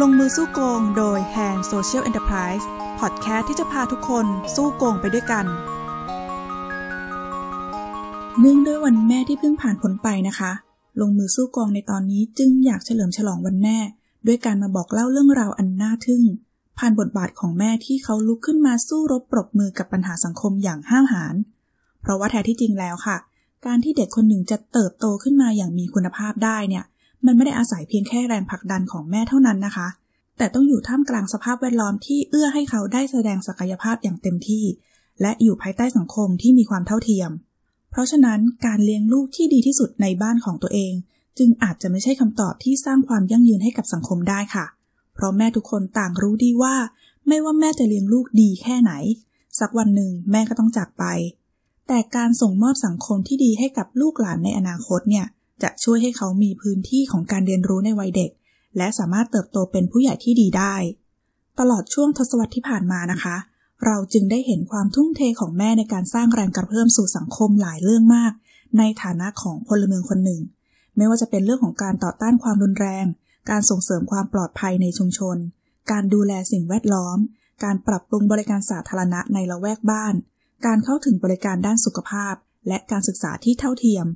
ลงมือสู้โกงโดย Hand Social Enterprise พอดแคสต์ที่จะพาทุกคนสู้โกงไปด้วยกัน เนื่องด้วยวันแม่ที่เพิ่งผ่านพ้นไปนะคะ ลงมือสู้โกงในตอนนี้จึงอยากเฉลิมฉลองวันแม่ ด้วยการมาบอกเล่าเรื่องราวอันน่าทึ่ง ผ่านบทบาทของแม่ที่เขาลุกขึ้นมาสู้รบปรบมือกับปัญหาสังคมอย่างห้าวหาญเพราะว่าแท้ที่จริงแล้วค่ะ การที่เด็กคนหนึ่งจะเติบโตขึ้นมาอย่างมีคุณภาพได้เนี่ย มันไม่ได้อาศัยเพียงแค่แรงผลักดันของแม่เท่านั้นนะคะ แต่ต้องอยู่ท่ามกลางสภาพแวดล้อมที่เอื้อให้เขาได้แสดงศักยภาพอย่างเต็มที่ และอยู่ภายใต้สังคมที่มีความเท่าเทียม เพราะฉะนั้นการเลี้ยงลูกที่ดีที่สุดในบ้านของตัวเอง จึงอาจจะไม่ใช่คำตอบที่สร้างความยั่งยืนให้กับสังคมได้ค่ะ เพราะแม่ทุกคนต่างรู้ดีว่า ไม่ว่าแม่จะเลี้ยงลูกดีแค่ไหน สักวันหนึ่งแม่ก็ต้องจากไป แต่การส่งมอบสังคมที่ดีให้กับลูกหลานในอนาคตเนี่ย จะช่วยให้เขามีพื้นที่ของการเรียนรู้ในวัยเด็ก และสามารถเติบโตเป็นผู้ใหญ่ที่ดีได้ ตลอดช่วงทศวรรษที่ผ่านมานะคะ เราจึงได้เห็นความทุ่มเทของแม่ในการสร้างแรงกระเพื่อมสู่สังคมหลายเรื่องมาก ในฐานะของพลเมืองคนหนึ่ง ไม่ว่าจะเป็นเรื่องของการต่อต้านความรุนแรง การส่งเสริมความปลอดภัยในชุมชน การดูแลสิ่งแวดล้อม การปรับปรุงบริการสาธารณะในละแวกบ้าน การเข้าถึงบริการด้านสุขภาพ และการศึกษาที่เท่าเทียม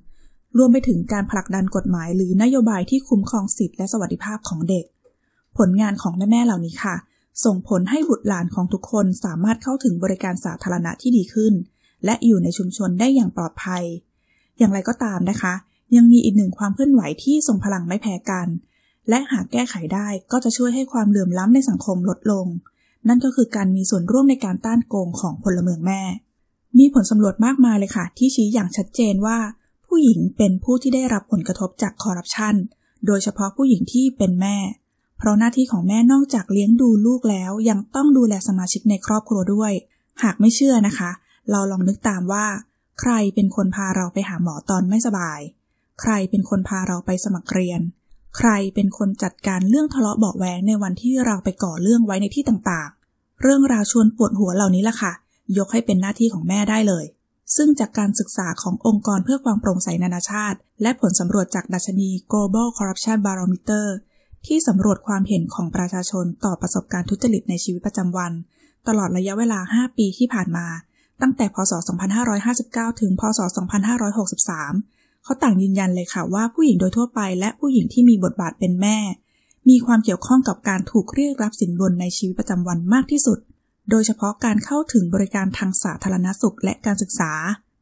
รวมไปถึงการผลักดันกฎหมายหรือนโยบายที่คุ้มครองสิทธิและสวัสดิภาพของเด็ก ผลงานของแม่ๆเหล่านี้ค่ะ ส่งผลให้บุตรหลานของทุกคนสามารถเข้าถึงบริการสาธารณะที่ดีขึ้น และอยู่ในชุมชนได้อย่างปลอดภัย อย่างไรก็ตามนะคะ ยังมีอีกหนึ่งความเคลื่อนไหวที่ทรงพลังไม่แพ้กัน และหากแก้ไขได้ก็จะช่วยให้ความเหลื่อมล้ำในสังคมลดลง นั่นก็คือการมีส่วนร่วมในการต้านโกงของพลเมืองแม่ มีผลสำรวจมากมายเลยค่ะ ที่ชี้อย่างชัดเจนว่า ผู้หญิงเป็นผู้ที่ได้รับผลกระทบจากคอร์รัปชัน โดยเฉพาะผู้หญิงที่เป็นแม่ เพราะหน้าที่ของแม่นอกจากเลี้ยงดูลูกแล้วยังต้องดูแลสมาชิกในครอบครัวด้วย หากไม่เชื่อนะคะ เราลองนึกตามว่า ใครเป็นคนพาเราไปหาหมอตอนไม่สบาย ใครเป็นคนพาเราไปสมัครเรียน ใครเป็นคนจัดการเรื่องทะเลาะเบาแหวงในวันที่เราไปก่อเรื่องไว้ในที่ต่างๆ เรื่องราวชวนปวดหัวเหล่านี้ล่ะค่ะ ยกให้เป็นหน้าที่ของแม่ได้เลย ซึ่งจากการศึกษาขององค์กรเพื่อความโปร่งใสนานาชาติ และผลสำรวจจากดัชนี Global Corruption Barometer ที่สำรวจความเห็นของประชาชนต่อประสบการณ์ทุจริตในชีวิตประจำวัน ตลอดระยะเวลา 5 ปีที่ผ่านมา ตั้งแต่พศ 2559 ถึง พศ 2563 เขาต่างยืนยันเลยค่ะว่าผู้หญิงโดยทั่วไปและผู้หญิงที่มีบทบาทเป็นแม่ มีความเกี่ยวข้องกับการถูกเรียกรับสินบนในชีวิตประจำวันมากที่สุด โดยเฉพาะการเข้าถึงบริการทางสาธารณสุขและการศึกษา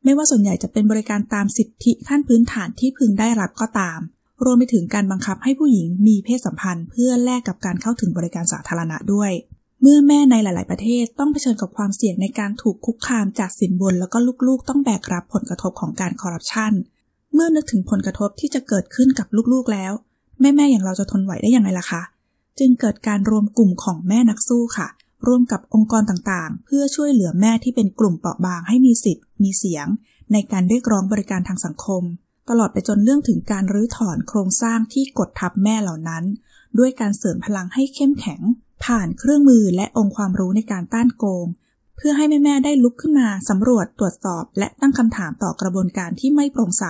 ไม่ว่าส่วนใหญ่จะเป็นบริการตามสิทธิขั้นพื้นฐานที่พึงได้รับก็ตาม รวมไปถึงการบังคับให้ผู้หญิงมีเพศสัมพันธ์ เพื่อแลกกับการเข้าถึงบริการสาธารณะด้วย เมื่อแม่ในหลาย ๆ ประเทศต้องเผชิญกับความเสี่ยงในการถูกคุกคามจากสินบน แล้วก็ลูก ๆ ต้องแบกรับผลกระทบของการคอร์รัปชันเมื่อนึกถึงผลกระทบที่จะเกิดขึ้นกับลูก ๆ แล้ว แม่ ๆ อย่างเราจะทนไหวได้อย่างไรล่ะคะ จึงเกิดการรวมกลุ่มของแม่นักสู้ค่ะ ร่วมกับองค์กรต่างๆ เพื่อช่วยเหลือแม่ที่เป็นกลุ่มเปราะบางให้มีสิทธิ์ มีเสียง ในการเรียกร้องบริการทางสังคม ตลอดไปจนเรื่องถึงการรื้อถอนโครงสร้างที่กดทับแม่เหล่านั้น ด้วยการเสริมพลังให้เข้มแข็ง ผ่านเครื่องมือและองค์ความรู้ในการต้านโกง เพื่อให้แม่ๆได้ลุกขึ้นมาสำรวจตรวจสอบ และตั้งคำถามต่อกระบวนการที่ไม่โปร่งใส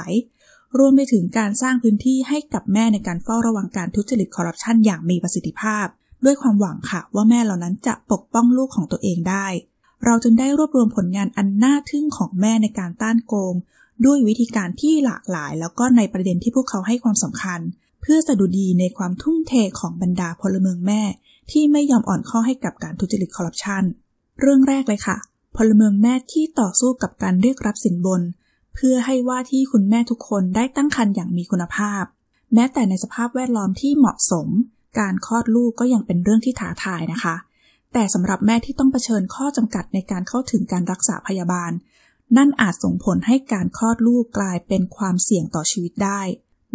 รวมไปถึงการสร้างพื้นที่ให้กับแม่ในการเฝ้าระวังการทุจริตคอร์รัปชันอย่างมีประสิทธิภาพ ด้วยความหวังค่ะว่าแม่เหล่านั้นจะปกป้องลูกของตัวเองได้ เราจึงได้รวบรวมผลงานอันน่าทึ่งของแม่ในการต้านโกง ด้วยวิธีการที่หลากหลาย แล้วก็ในประเด็นที่พวกเขาให้ความสำคัญ เพื่อสะดุดีในความทุ่มเทของบรรดาพลเมืองแม่ ที่ไม่ยอมอ่อนข้อให้กับการทุจริตคอร์รัปชันเรื่องแรกเลยค่ะ พลเมืองแม่ที่ต่อสู้กับการเรียกรับสินบน เพื่อให้ว่าที่คุณแม่ทุกคนได้ตั้งครรภ์อย่างมีคุณภาพ แม้แต่ในสภาพแวดล้อมที่เหมาะสม การคลอดลูกก็ยังเป็นเรื่องที่ท้าทายนะคะ แต่สำหรับแม่ที่ต้องเผชิญข้อจำกัดในการเข้าถึงการรักษาพยาบาล นั่นอาจส่งผลให้การคลอดลูกกลายเป็นความเสี่ยงต่อชีวิตได้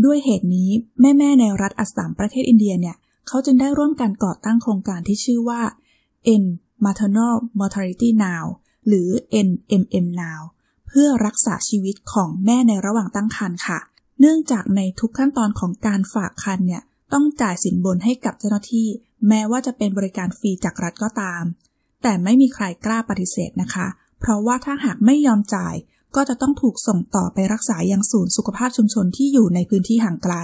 ด้วยเหตุนี้แม่ๆในรัฐอัสสัมประเทศอินเดียเนี่ยเขาจึงได้ร่วมกันก่อตั้งโครงการที่ชื่อว่า N Maternal Mortality Now หรือ NMM Now เพื่อรักษาชีวิตของแม่ในระหว่างตั้งครรภ์ค่ะ เนื่องจากในทุกขั้นตอนของการฝากครรภ์เนี่ย ต้องจ่ายสินบนให้กับเจ้าหน้าที่ แม้ว่าจะเป็นบริการฟรีจากรัฐก็ตาม แต่ไม่มีใครกล้าปฏิเสธนะคะ เพราะว่าถ้าหากไม่ยอมจ่ายก็จะต้องถูกส่งต่อไปรักษายังศูนย์สุขภาพชุมชนที่อยู่ในพื้นที่ห่างไกล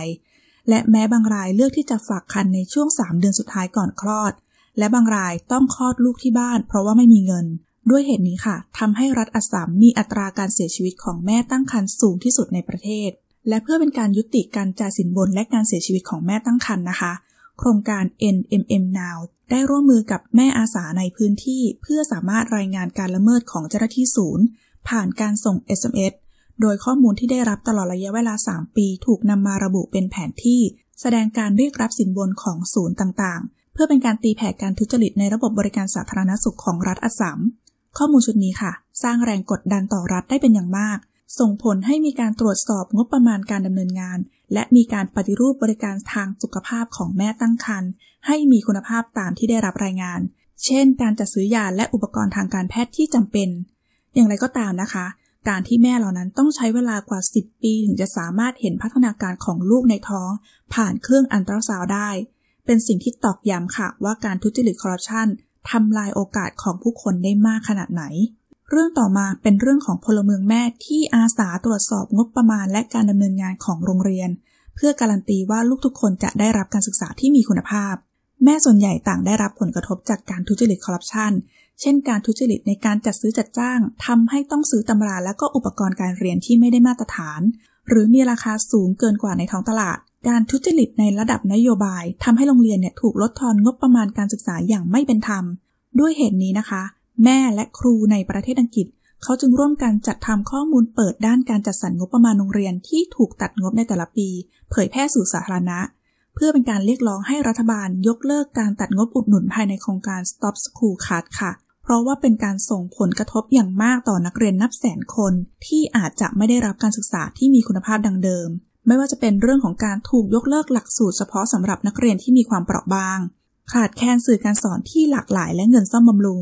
และแม้บางรายเลือกที่จะฝากคันในช่วง 3 เดือนสุดท้ายก่อนคลอด และบางรายต้องคลอดลูกที่บ้าน เพราะว่าไม่มีเงิน ด้วยเหตุนี้ค่ะทำให้รัฐอัสสัมมีอัตราการเสียชีวิตของแม่ตั้งครรภ์สูงที่สุดในประเทศ และเพื่อเป็นการยุติการจ่ายสินบนและการเสียชีวิตของแม่ตั้งครรภ์นะคะ โครงการ NMM Now ได้ร่วมมือกับแม่อาสาในพื้นที่ เพื่อสามารถรายงานการละเมิดของเจ้าหน้าที่ศูนย์ ผ่านการส่ง SMS โดยข้อมูลที่ได้รับตลอดระยะเวลา 3 ปี ถูกนำมาระบุเป็นแผนที่ แสดงการเรียกรับสินบนของศูนย์ต่างๆ เพื่อเป็นการตีแผ่การทุจริตในระบบบริการสาธารณสุขของรัฐอัสสัมข้อมูลชุดนี้ค่ะ สร้างแรงกดดันต่อรัฐได้เป็นอย่างมาก ส่งผลให้มีการตรวจสอบงบประมาณการดำเนินงาน และมีการปฏิรูปบริการทางสุขภาพของแม่ตั้งครรภ์ให้มีคุณภาพตามที่ได้รับรายงาน เช่น การจัดซื้อยาและอุปกรณ์ทางการแพทย์ที่จำเป็น อย่างไรก็ตามนะคะ การที่แม่เหล่านั้นต้องใช้เวลากว่า 10 ปีถึงจะสามารถเห็นพัฒนาการของลูกในท้อง ผ่านเครื่องอันตราซาวได้ เป็นสิ่งที่ตอกย้ำค่ะว่าการทุจริตคอร์รัปชันทำลายโอกาสของผู้คนได้มากขนาดไหน เรื่องต่อมาเป็นเรื่องของพลเมืองแม่ที่อาสาตรวจสอบงบประมาณและการดำเนินงานของโรงเรียน เพื่อการันตีว่าลูกทุกคนจะได้รับการศึกษาที่มีคุณภาพ แม่ส่วนใหญ่ต่างได้รับผลกระทบจากการทุจริตคอร์รัปชันเช่น การทุจริตในการจัดซื้อจัดจ้างทำให้ต้องซื้อตำราและก็อุปกรณ์การเรียนที่ไม่ได้มาตรฐาน หรือมีราคาสูงเกินกว่าในท้องตลาด การทุจริตในระดับนโยบายทำให้โรงเรียนเนี่ยถูกลดทอนงบประมาณการศึกษาอย่างไม่เป็นธรรม ด้วยเหตุนี้นะคะ แม่และครูในประเทศอังกฤษ เขาจึงร่วมกันจัดทำข้อมูลเปิดด้านการจัดสรรงบประมาณโรงเรียนที่ถูกตัดงบในแต่ละปี เผยแพร่สู่สาธารณะ เพื่อเป็นการเรียกร้องให้รัฐบาลยกเลิกการตัดงบอุดหนุนภายในโครงการ Stop School Card ค่ะ เพราะว่าเป็นการส่งผลกระทบอย่างมากต่อนักเรียนนับแสนคน ที่อาจจะไม่ได้รับการศึกษาที่มีคุณภาพดังเดิม ไม่ว่าจะเป็นเรื่องของการถูกยกเลิกหลักสูตรเฉพาะสำหรับนักเรียนที่มีความเปราะบางขาดแคลนสื่อการสอนที่หลากหลายและเงินซ่อมบำรุง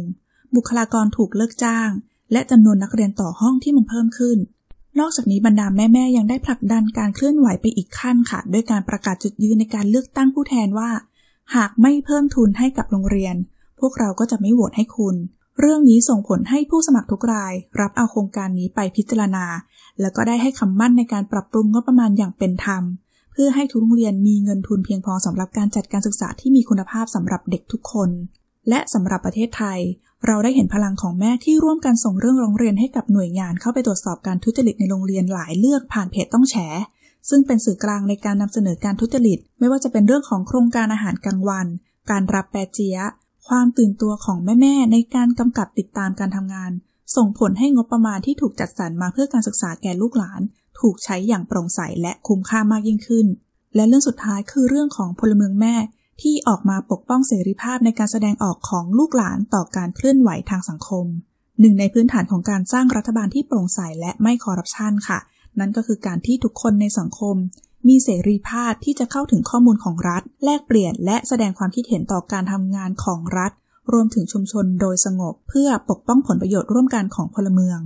บุคลากรถูกเลิกจ้าง และจำนวนนักเรียนต่อห้องที่มันเพิ่มขึ้น นอกจากนี้บรรดาแม่ ๆ ยังได้ผลักดันการเคลื่อนไหวไปอีกขั้นค่ะ ด้วยการประกาศจุดยืนในการเลือกตั้งผู้แทนว่า หากไม่เพิ่มทุนให้กับโรงเรียน พวกเราก็จะไม่โหวตให้คุณ เรื่องนี้ส่งผลให้ผู้สมัครทุกราย รับเอาโครงการนี้ไปพิจารณา แล้วก็ได้ให้คำมั่นในการปรับปรุงงบประมาณอย่างเป็นธรรมเพื่อให้ทุกโรงเรียนมีเงินทุนเพียงพอสำหรับการจัดการศึกษาที่มีคุณภาพสำหรับเด็กทุกคน และสำหรับประเทศไทย เราได้เห็นพลังของแม่ที่ร่วมกันส่งเรื่องร้องเรียนให้กับหน่วยงานเข้าไปตรวจสอบการทุจริตในโรงเรียนหลายเลือกผ่านเพจต้องแฉ ซึ่งเป็นสื่อกลางในการนำเสนอการทุจริต ไม่ว่าจะเป็นเรื่องของโครงการอาหารกลางวัน การรับแปรเจียความตื่นตัวของแม่ๆในการกำกับติดตามการทำงาน ส่งผลให้งบประมาณที่ถูกจัดสรรมาเพื่อการศึกษาแก่ลูกหลาน ถูกใช้อย่างโปร่งใสและคุ้มค่ามากยิ่งขึ้น และเรื่องสุดท้ายคือเรื่องของพลเมืองแม่ ที่ออกมาปกป้องเสรีภาพในการแสดงออกของลูกหลานต่อการเคลื่อนไหวทางสังคม หนึ่งในพื้นฐานของการสร้างรัฐบาลที่โปร่งใสและไม่คอร์รัปชันค่ะ นั่นก็คือการที่ทุกคนในสังคม มีเสรีภาพที่จะเข้าถึงข้อมูลของรัฐ แลกเปลี่ยนและแสดงความคิดเห็นต่อการทำงานของรัฐ รวมถึงชุมชนโดยสงบ เพื่อปกป้องผลประโยชน์ร่วมกันของพลเมือง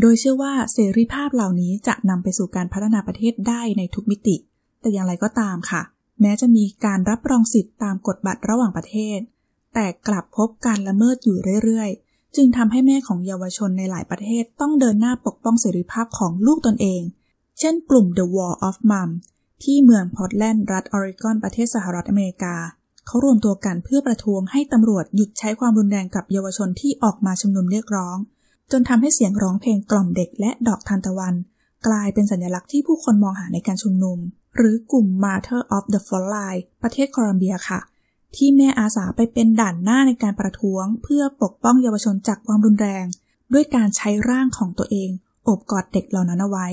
โดยเชื่อว่าเสรีภาพเหล่านี้จะนำไปสู่การพัฒนาประเทศได้ในทุกมิติ แต่อย่างไรก็ตามค่ะ แม้จะมีการรับรองสิทธิ์ตามกฎบัตรระหว่างประเทศ แต่กลับพบการละเมิดอยู่เรื่อยๆ จึงทำให้แม่ของเยาวชนในหลายประเทศต้องเดินหน้าปกป้องเสรีภาพของลูกตนเอง เช่นกลุ่ม The Wall of Mom ที่เมืองพอร์ตแลนด์รัฐออริกอนประเทศสหรัฐอเมริกา เขารวมตัวกันเพื่อประท้วงให้ตำรวจหยุดใช้ความรุนแรงกับเยาวชนที่ออกมาชุมนุมเรียกร้อง จนทำให้เสียงร้องเพลงกล่อมเด็กและดอกทานตะวัน กลายเป็นสัญลักษณ์ที่ผู้คนมองหาในการชุมนุมหรือกลุ่ม Martyr of the f o r l i ประเทศโคลัมเบียค่ะ ที่แม่อาสาไปเป็นด่านหน้าในการประท้วง เพื่อปกป้องเยาวชนจากความรุนแรง ด้วยการใช้ร่างของตัวเองโอบกอดเด็กเหล่านั้นเอาไว้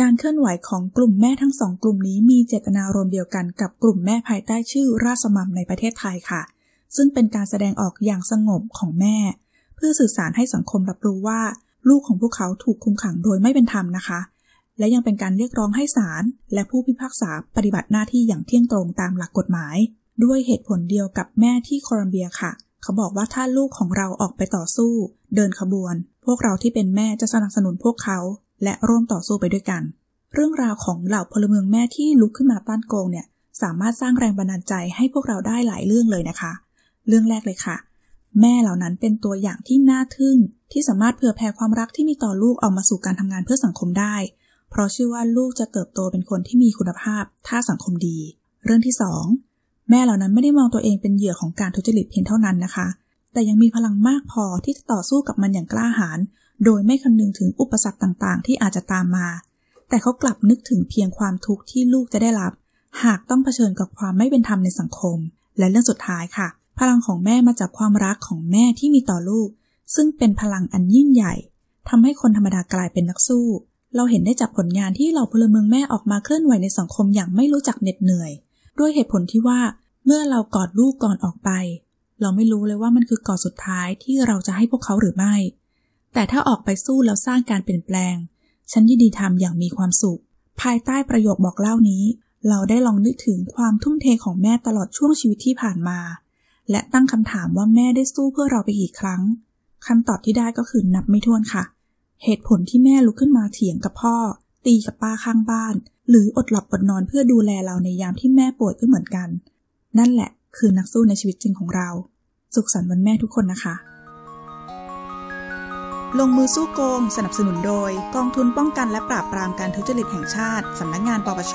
การเคลื่อนไหวของกลุ่มแม่ทั้งสองกลุ่มนี้มีเจตนารมณ์เดียวกันกับกลุ่มแม่ภายใต้ชื่อราสมัมในประเทศไทยค่ะ ซึ่งเป็นการแสดงออกอย่างสงบของแม่ เพื่อสื่อสารให้สังคมรับรู้ว่า ลูกของพวกเขาถูกคุมขังโดยไม่เป็นธรรมนะคะ และยังเป็นการเรียกร้องให้ศาลและผู้พิพากษาปฏิบัติหน้าที่อย่างเที่ยงตรงตามหลักกฎหมาย ด้วยเหตุผลเดียวกับแม่ที่โคลัมเบียค่ะ เขาบอกว่าถ้าลูกของเราออกไปต่อสู้ เดินขบวน พวกเราที่เป็นแม่จะสนับสนุนพวกเขา และร่วมต่อสู้ไปด้วยกัน เรื่องราวของเหล่าพลเมืองแม่ที่ลุกขึ้นมาต้านโกงเนี่ยสามารถสร้างแรงบันดาลใจให้พวกเราได้หลายเรื่องเลยนะคะ เรื่องแรกเลยค่ะ แม่เหล่านั้นเป็นตัวอย่างที่น่าทึ่ง ที่สามารถเผื่อแผ่ความรักที่มีต่อลูกออกมาสู่การทำงานเพื่อสังคมได้ เพราะเชื่อว่าลูกจะเติบโตเป็นคนที่มีคุณภาพ ถ้าสังคมดี เรื่องที่สองแม่เหล่านั้นไม่ได้มองตัวเองเป็นเหยื่อของการทุจริตเพียงเท่านั้นนะคะ แต่ยังมีพลังมากพอที่จะต่อสู้กับมันอย่างกล้าหาญ โดยไม่คำนึงถึงอุปสรรคต่างๆ ที่อาจจะตามมา แต่เขากลับนึกถึงเพียงความทุกข์ที่ลูกจะได้รับ หากต้องเผชิญกับความไม่เป็นธรรมในสังคม และเรื่องสุดท้ายค่ะ พลังของแม่มาจากความรักของแม่ที่มีต่อลูก ซึ่งเป็นพลังอันยิ่งใหญ่ทำให้คนธรรมดากลายเป็นนักสู้ เราเห็นได้จากผลงานที่เหล่าพลเมืองแม่ออกมาเคลื่อนไหวในสังคมอย่างไม่รู้จักเหน็ดเหนื่อย ด้วยเหตุผลที่ว่าเมื่อเรากอดลูกก่อนออกไป เราไม่รู้เลยว่ามันคือกอดสุดท้ายที่เราจะให้พวกเขาหรือไม่ แต่ถ้าออกไปสู้แล้วสร้างการเปลี่ยนแปลง ฉันยินดีทำอย่างมีความสุข ภายใต้ประโยคบอกเล่านี้ เราได้ลองนึกถึงความทุ่มเทของแม่ตลอดช่วงชีวิตที่ผ่านมา และตั้งคำถามว่าแม่ได้สู้เพื่อเราไปกี่ครั้งคำตอบที่ได้ก็คือนับไม่ถ้วนค่ะ เหตุผลที่แม่ลุกขึ้นมาเถียงกับพ่อ ตีกับป้าข้างบ้าน หรืออดหลับอดนอนเพื่อดูแลเราในยามที่แม่ป่วยก็เหมือนกัน นั่นแหละคือนักสู้ในชีวิตจริงของเรา สุขสันต์วันแม่ทุกคนนะคะ ลงมือสู้โกง สนับสนุนโดย กองทุนป้องกันและปราบปรามการทุจริตแห่งชาติ สำนักงงานปปช